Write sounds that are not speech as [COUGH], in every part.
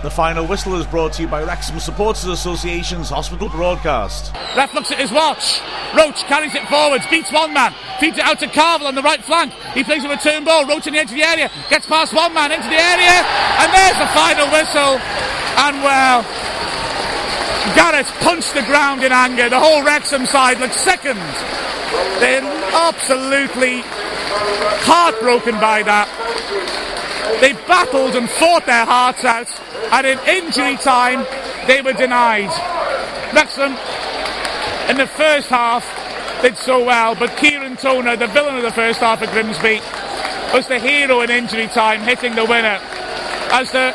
The final whistle is brought to you by Wrexham Supporters Association's hospital broadcast. Ref looks at his watch. Roach carries it forwards, beats one man, feeds it out to Carvill on the right flank. He plays a return ball. Roach in the edge of the area, gets past one man into the area, and there's the final whistle. And well, Garrett punched the ground in anger. The whole Wrexham side looked second. They're absolutely heartbroken by that. They battled and fought their hearts out, and in injury time, they were denied. Wrexham, in the first half, did so well, but Ciaran Toner, the villain of the first half at Grimsby, was the hero in injury time, hitting the winner. As the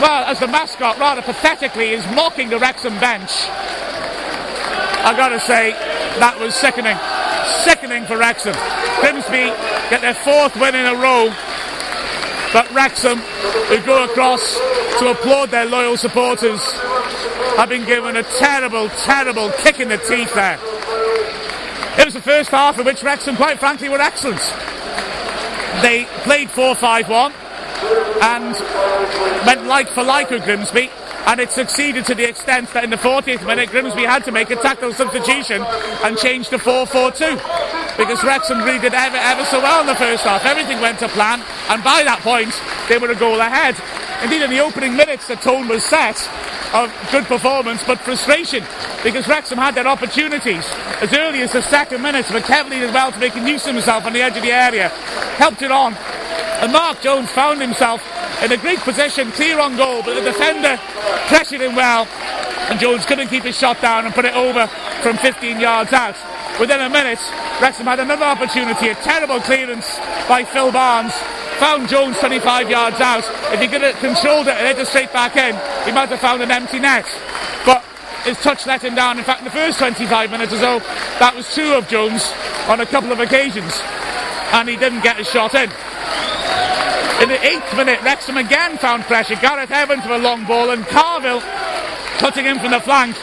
well, as the mascot rather pathetically is mocking the Wrexham bench. I've gotta say, that was sickening. Sickening for Wrexham. Grimsby get their fourth win in a row but Wrexham, who go across to applaud their loyal supporters, have been given a terrible, terrible kick in the teeth there. It was the first half in which Wrexham, quite frankly, were excellent. They played 4 5 1 and went like for like with Grimsby. And it succeeded to the extent that in the 40th minute, Grimsby had to make a tactical substitution and change to 4 4 2 because Wrexham really did ever, ever so well in the first half. Everything went to plan, and by that point, they were a goal ahead. Indeed, in the opening minutes, the tone was set of good performance, but frustration because Wrexham had their opportunities as early as the second minute. McEvilly did well to make a use of himself on the edge of the area, helped it on, and Mark Jones found himself in a great position, clear on goal, but the defender pressured him well, and Jones couldn't keep his shot down and put it over from 15 yards out. Within a minute, Wrexham had another opportunity, a terrible clearance by Phil Barnes. Found Jones 25 yards out. If he could have controlled it and hit it straight back in, he might have found an empty net. But his touch let him down. In fact, in the first 25 minutes or so, that was true of Jones on a couple of occasions. And he didn't get his shot in. In the eighth minute, Wrexham again found pressure. Gareth Evans with a long ball and Carvill cutting in from the flank.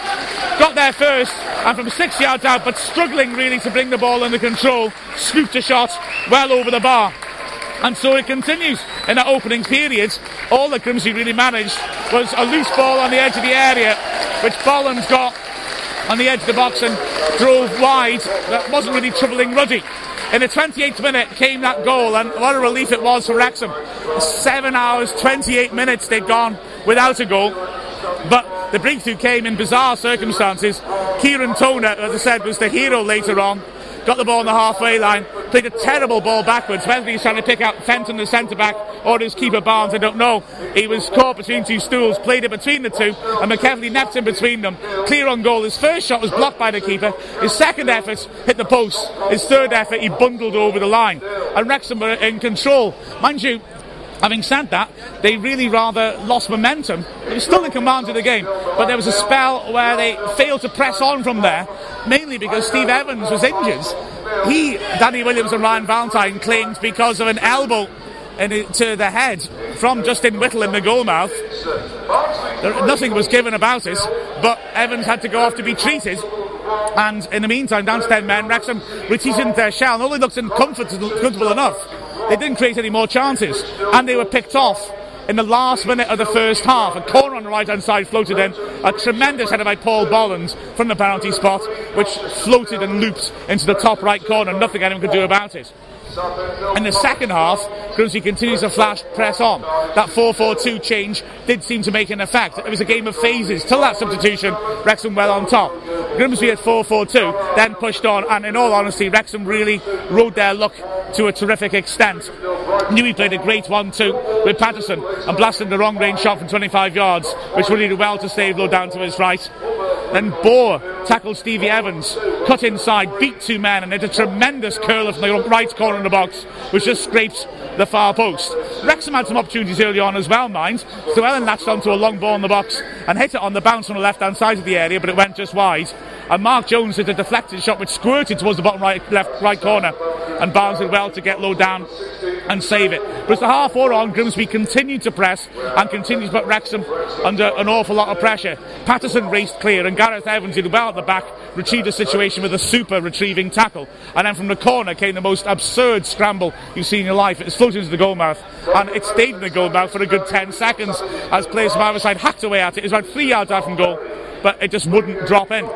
Got there first and from six yards out, but struggling really to bring the ball under control, scooped a shot well over the bar. And so it continues in that opening period. All that Grimsby really managed was a loose ball on the edge of the area, which Bolland got on the edge of the box and drove wide. That wasn't really troubling Ruddy. In the 28th minute came that goal, and what a relief it was for Wrexham. Seven hours, 28 minutes they'd gone without a goal. But the breakthrough came in bizarre circumstances. Ciaran Toner, as I said, was the hero later on. Got the ball on the halfway line, played a terrible ball backwards. He's trying to pick out Fenton, the centre back, or his keeper Barnes, I don't know. He was caught between two stools, played it between the two, and McEvilly napped in between them. Clear on goal. His first shot was blocked by the keeper. His second effort hit the post. His third effort, he bundled over the line. And Wrexham were in control. Mind you, Having said that, they really rather lost momentum. They were still in command of the game, but there was a spell where they failed to press on from there, mainly because Steve Evans was injured. He, Danny Williams, and Ryan Valentine claimed because of an elbow to the head from Justin Whittle in the goalmouth. Nothing was given about it, but Evans had to go off to be treated. And in the meantime, down to 10 men, Wrexham retreated their shell and only looked comfortable enough they didn't create any more chances, and they were picked off in the last minute of the first half. A corner on the right hand side floated in. A tremendous header by Paul Bolland from the penalty spot, which floated and looped into the top right corner. Nothing anyone could do about it. In the second half, Grimsby continues to flash press on. That 4-4-2 change did seem to make an effect. It was a game of phases. Till that substitution, Wrexham well on top. Grimsby at 4-4-2, then pushed on, and in all honesty, Wrexham really rode their luck to a terrific extent. Newey played a great 1-2 with Patterson and blasted the wrong range shot from 25 yards, which really did well to save low down to his right. Then Bore tackled Stevie Evans, cut inside, beat two men, and hit a tremendous curler from the right corner of the box, which just scraped the far post. Wrexham had some opportunities early on as well, mind. So Ellen latched onto a long ball in the box and hit it on the bounce on the left hand side of the area, but it went just wide. And Mark Jones hit a deflected shot which squirted towards the bottom right left right corner. And Barnes did well to get low down and save it. But it's the half hour on, Grimsby continued to press and continued to put Wrexham under an awful lot of pressure. Patterson raced clear, and Gareth Evans did well at the back, retrieved the situation with a super retrieving tackle. And then from the corner came the most absurd scramble you've seen in your life. It floated into the goal mouth, and it stayed in the goal mouth for a good 10 seconds as players from either side hacked away at it. It was about three yards out from goal, but it just wouldn't drop in.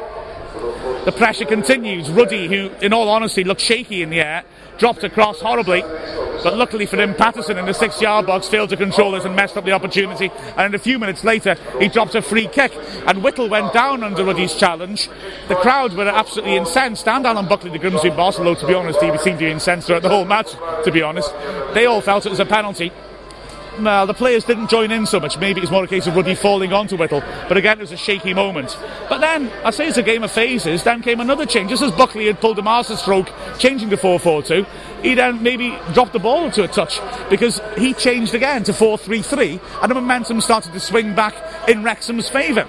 The pressure continues. Ruddy, who in all honesty looked shaky in the air, dropped across horribly. But luckily for him, Patterson in the six yard box failed to control it and messed up the opportunity. And a few minutes later, he dropped a free kick. And Whittle went down under Ruddy's challenge. The crowd were absolutely incensed. And Alan Buckley, the Grimsby boss, although to be honest, he seemed to be incensed throughout the whole match, to be honest. They all felt it was a penalty. Well, the players didn't join in so much. Maybe it was more a case of Ruddy falling onto Whittle. But again, it was a shaky moment. But then, I say it's a game of phases. Then came another change. Just as Buckley had pulled a master stroke, changing to 4 4 2, he then maybe dropped the ball to a touch because he changed again to 4 3 3, and the momentum started to swing back in Wrexham's favour.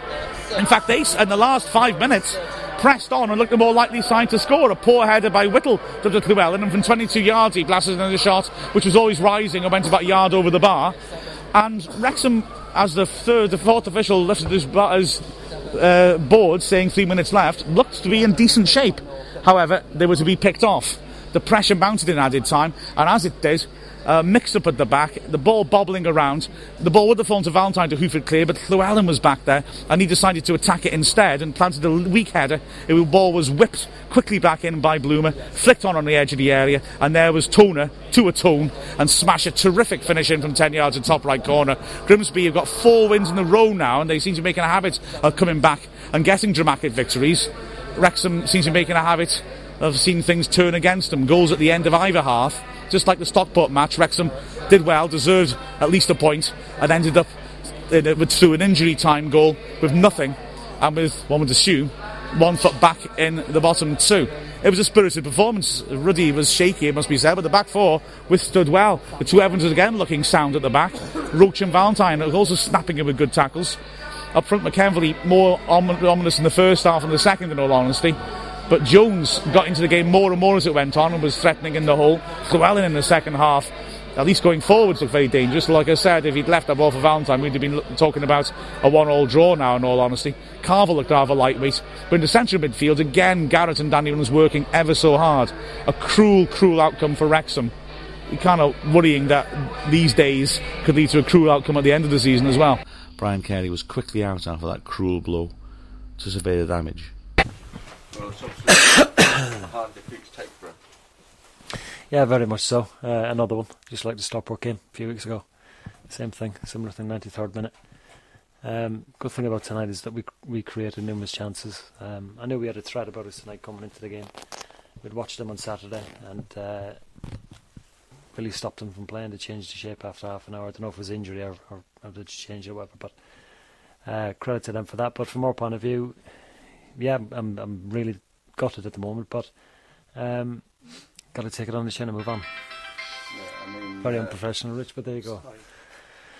In fact, they, in the last five minutes, pressed on and looked the more likely side to score. A poor header by Whittle to the Llewellyn, and from 22 yards he blasted another shot, which was always rising and went about a yard over the bar. And Wrexham, as the third, the fourth official lifted his, his uh, board saying three minutes left, looked to be in decent shape. However, they were to be picked off. The pressure mounted in added time, and as it did, uh, mixed up at the back, the ball bobbling around. The ball would have fallen to Valentine to hoof it clear, but Llewellyn was back there, and he decided to attack it instead and planted a weak header. The ball was whipped quickly back in by Bloomer, flicked on on the edge of the area, and there was Toner to a tone and smash a terrific finish in from 10 yards in top right corner. Grimsby have got four wins in a row now, and they seem to be making a habit of coming back and getting dramatic victories. Wrexham seems to be making a habit of seeing things turn against them. Goals at the end of either half just like the Stockport match, Wrexham did well, deserved at least a point, and ended up with, through an injury time goal with nothing, and with, one would assume, one foot back in the bottom two. It was a spirited performance. Ruddy was shaky, it must be said, but the back four withstood well. The two Evans again looking sound at the back. Roach and Valentine also snapping in with good tackles. Up front, McKenzie more ominous in the first half and the second, in all honesty. But Jones got into the game more and more as it went on and was threatening in the hole. Llewellyn in the second half, at least going forwards, looked very dangerous. Like I said, if he'd left that ball for Valentine, we'd have been talking about a one-all draw now. In all honesty, Carver looked rather lightweight, but in the centre of midfield again, Garrett and Danny was working ever so hard. A cruel, cruel outcome for Wrexham. Kind of worrying that these days could lead to a cruel outcome at the end of the season as well. Brian Carey was quickly out after that cruel blow to survey the damage. [COUGHS] Yeah, very much so. Uh, another one, just like the Stockport game a few weeks ago. Same thing, similar thing, 93rd minute. Um, good thing about tonight is that we we created numerous chances. Um, I knew we had a threat about us tonight coming into the game. We'd watched them on Saturday and uh, really stopped them from playing. They changed the shape after half an hour. I don't know if it was injury or, or, or did change or whatever, but uh, credit to them for that. But from our point of view, yeah, I'm I'm really gutted at the moment, but um, got to take it on the chin and move on. Yeah, I mean, Very uh, unprofessional, Rich, but there you go.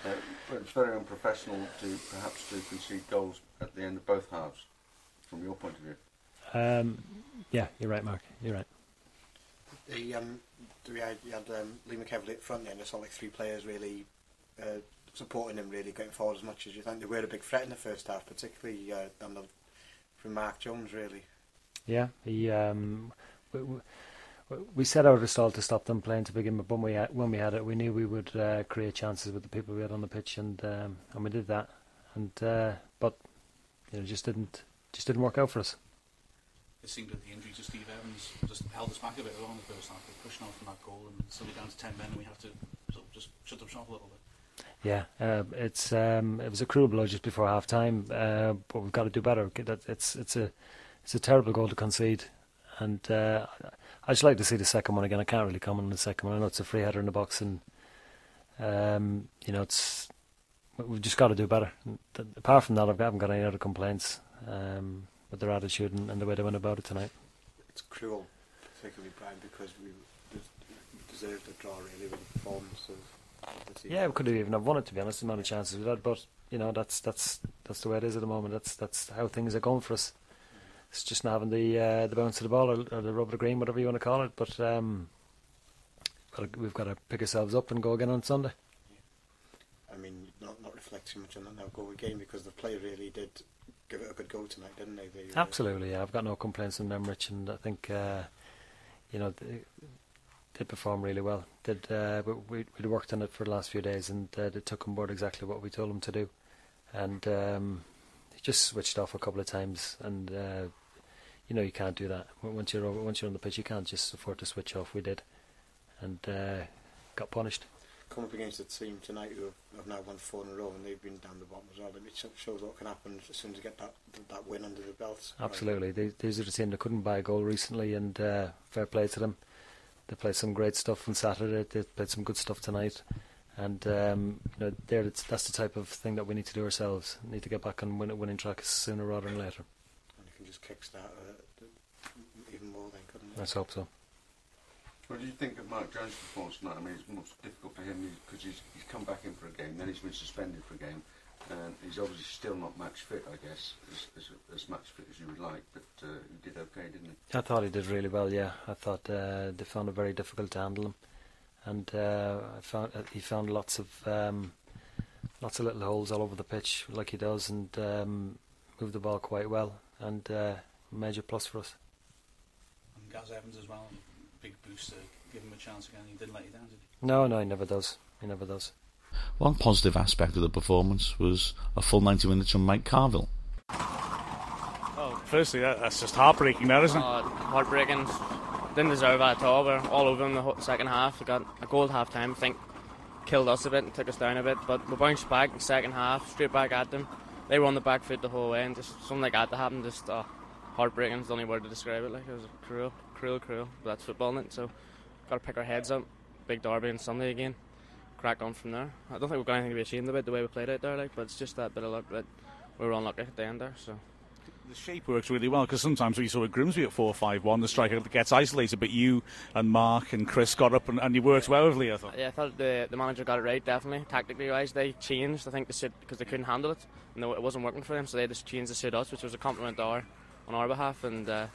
uh, it's very unprofessional to perhaps to concede goals at the end of both halves, from your point of view. Um, yeah, you're right, Mark. You're right. The, um, we had, you had um, Lee McEvilly at front end. It's not like three players really uh, supporting him, really going forward as much as you think. They were a big threat in the first half, particularly uh, on the, from Mark Jones, really. Yeah, he. Um, we, we, we set out a stall to stop them playing to begin with. When we had, when we had it, we knew we would uh, create chances with the people we had on the pitch, and um, and we did that. And uh, but you know, just didn't just didn't work out for us. It seemed that the injury to Steve Evans just held us back a bit along the first half. We pushed on from that goal and suddenly down to ten men, and we have to sort of just shut them shop a little bit. Yeah, uh, it's um, it was a cruel blow just before half time, uh, but we've got to do better. It's it's a it's a terrible goal to concede, and uh, I just like to see the second one again. I can't really comment on the second one. I know it's a free header in the box, and um, you know it's we've just got to do better. Apart from that, I haven't got any other complaints um, with their attitude and, and, the way they went about it tonight. It's cruel, particularly Brian, because we deserved a draw really with the performance of. Yeah, we could have even have won it to be honest. The amount of chances we had, but you know that's that's that's the way it is at the moment. That's that's how things are going for us. It's just not having the uh, the bounce of the ball or, or, the rub of the green, whatever you want to call it. But um, we've got to pick ourselves up and go again on Sunday. I mean, not not reflect too much on that now go again because the play really did give it a good go tonight, didn't they? they uh, Absolutely, yeah. I've got no complaints on them, Rich, and I think uh, you know they did perform really well. Did uh, we we worked on it for the last few days, and uh, they took on board exactly what we told them to do, and um, just switched off a couple of times, and uh, you know you can't do that once you're over, once you're on the pitch. You can't just afford to switch off. We did, and uh, got punished come up against a team tonight who have, have now won four in a row and they've been down the bottom as well. It shows what can happen as soon as you get that that win under the belt. Absolutely, right. these are the team that couldn't buy a goal recently, and uh, fair play to them. They played some great stuff on Saturday. They played some good stuff tonight, and um, you know, there that's the type of thing that we need to do ourselves. We need to get back on win, winning track sooner rather than later. And you can just kickstart uh, even more then, couldn't you? Let's hope so. What do you think of Mark Jones' performance tonight? I mean, it's most difficult for him because he's, he's come back in for a game, then he's been suspended for a game, and he's obviously still not match fit, I guess, as, as, as match fit as you would like, but uh, he did okay, didn't he? I thought he did really well, yeah. I thought uh, they found it very difficult to handle him, and uh, I found uh, he found lots of um, lots of little holes all over the pitch, like he does, and um, moved the ball quite well, and uh, major plus for us. And Gaz Evans as well big boost to give him a chance again. He didn't let you down, did he? No, no, he never does. He never does. One positive aspect of the performance was a full 90 minutes from Mike Carvill. Oh, firstly, that, that's just heartbreaking, that isn't it? Uh, heartbreaking. Didn't deserve that at all. We're all over in the second half. We got a goal half time. I think killed us a bit and took us down a bit. But we bounced back in the second half, straight back at them. They were on the back foot the whole way, and just something like that to happen, just uh, heartbreaking is the only word to describe it. Like it was cruel cruel, cruel. But that's football, is So, got to pick our heads up. Big derby on Sunday again. Crack on from there. I don't think we've got anything to be ashamed about the way we played out there, like, but it's just that bit of luck that we were unlucky at the end there. So. The shape works really well because sometimes we saw at Grimsby at 4 5 1, the striker gets isolated, but you and Mark and Chris got up and, and you worked well with Lee, I thought. Yeah, I thought the, the manager got it right, definitely. Tactically wise, they changed, I think, to suit because they couldn't handle it. and it wasn't working for them, so they just changed to suit us, which was a compliment to our, on our behalf. And uh,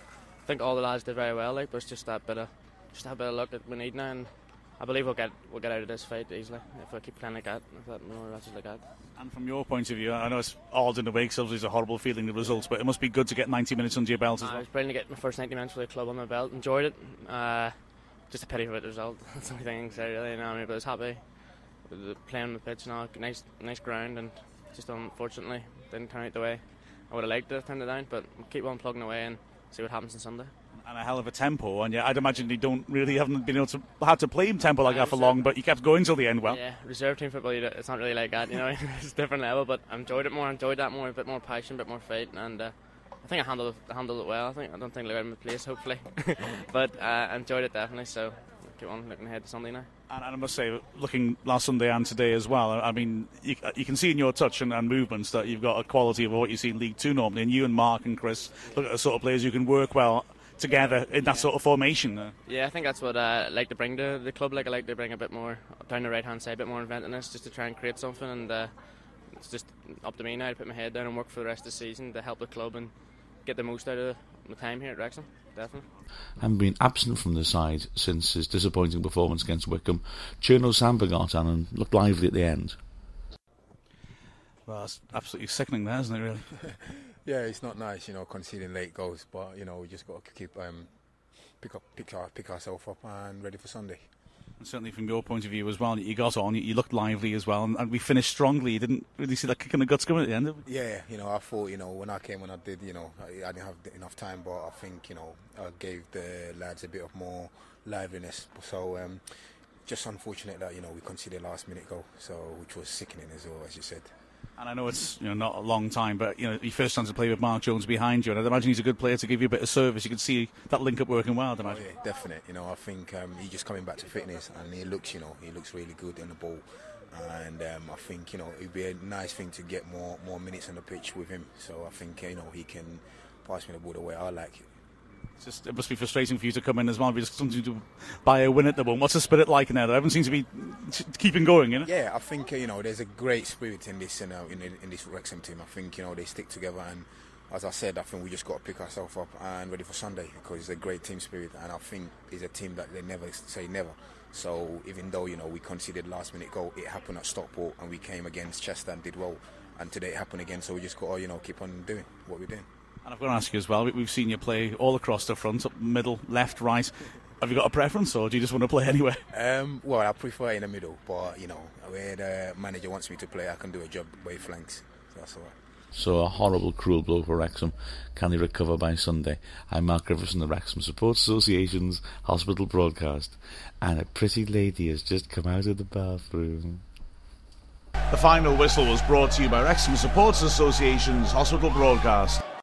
think all the lads did very well, like, but it's just that bit of just that bit of luck that we need now, and I believe we'll get we'll get out of this fight easily if we keep playing like that, if that more matches like that. And from your point of view, I know it's odd in the way, so it's a horrible feeling the results, but it must be good to get 90 minutes under your belt as uh, well. It was brilliant to get my first 90 minutes for the club on my belt. Enjoyed it. Uh, just a pity about the result. [LAUGHS] That's the only thing I can say really. You know, I mean, but I was happy playing the pitch now. Nice, nice ground, and just unfortunately didn't turn out the way I would have liked to turn it down. But we'll keep on plugging away and see what happens on Sunday. And a hell of a tempo, and yeah, I'd imagine you don't really haven't been able to had to play him tempo like that for long, but you kept going till the end. Well, yeah, reserve team football, it's not really like that, you know. [LAUGHS] it's a different level, but I enjoyed it more. I enjoyed that more, a bit more passion, a bit more fight, and uh, I think I handled it, handled it well. I think I don't think I got in my place, hopefully, [LAUGHS] but uh, I enjoyed it definitely. So keep on looking ahead to Sunday now. And, and, I must say, looking last Sunday and today as well, I mean, you, you can see in your touch and, and, movements that you've got a quality of what you see in League Two normally. And you and Mark and Chris look at the sort of players you can work well together in that sort of formation. Yeah, I think that's what I like to bring to the club. Like I like to bring a bit more down the right hand side, a bit more inventiveness, just to try and create something. And uh, it's just up to me now to put my head down and work for the rest of the season to help the club and get the most out of my time here at Wrexham. Definitely. Having been absent from the side since his disappointing performance against Wycombe, Cherno Samba got on and looked lively at the end. Well, that's absolutely sickening, there, isn't it? Really. [LAUGHS] yeah, it's not nice, you know, conceding late goals, but you know, we just got to keep um, pick up, pick our, pick ourselves up, and ready for Sunday. And certainly from your point of view as well, you got on, you looked lively as well, and, and we finished strongly. You didn't really see that kick in the guts coming at the end, Yeah, you know, I thought, you know, when I came, when I did, you know, I, I didn't have enough time, but I think, you know, I gave the lads a bit of more liveliness. So, um, just unfortunate that, you know, we conceded last minute goal, so which was sickening as well, as you said. And I know it's you know not a long time, but you know your first chance to play with Mark Jones behind you, and I'd imagine he's a good player to give you a bit of service. You can see that link up working well. I'd imagine. Oh, yeah, definite. You know, I think um, he's just coming back to fitness, and he looks, you know, he looks really good in the ball. And um, I think you know it'd be a nice thing to get more more minutes on the pitch with him. So I think you know he can pass me the ball the way I like it. Just it must be frustrating for you to come in as well. Because something to buy a win at the moment. What's the spirit like in there? Everyone seems to be keeping going. You know? Yeah, I think uh, you know there's a great spirit in this you know, in, in this Wrexham team. I think you know they stick together and as I said, I think we just got to pick ourselves up and ready for Sunday because it's a great team spirit, and I think it's a team that they never say never. So even though you know we conceded last minute goal, it happened at Stockport, and we came against Chester and did well, and today it happened again. So we just got to you know keep on doing what we're doing. And I've got to ask you as well. We've seen you play all across the front, up middle, left, right. Have you got a preference, or do you just want to play anywhere? Um, well, I prefer in the middle, but you know, where the manager wants me to play, I can do a job way flanks. So that's all right. So a horrible, cruel blow for Wrexham. Can he recover by Sunday? I'm Mark Griffiths from the Wrexham Support Association's hospital broadcast, and a pretty lady has just come out of the bathroom. The final whistle was brought to you by Wrexham Supporters Association's hospital broadcast.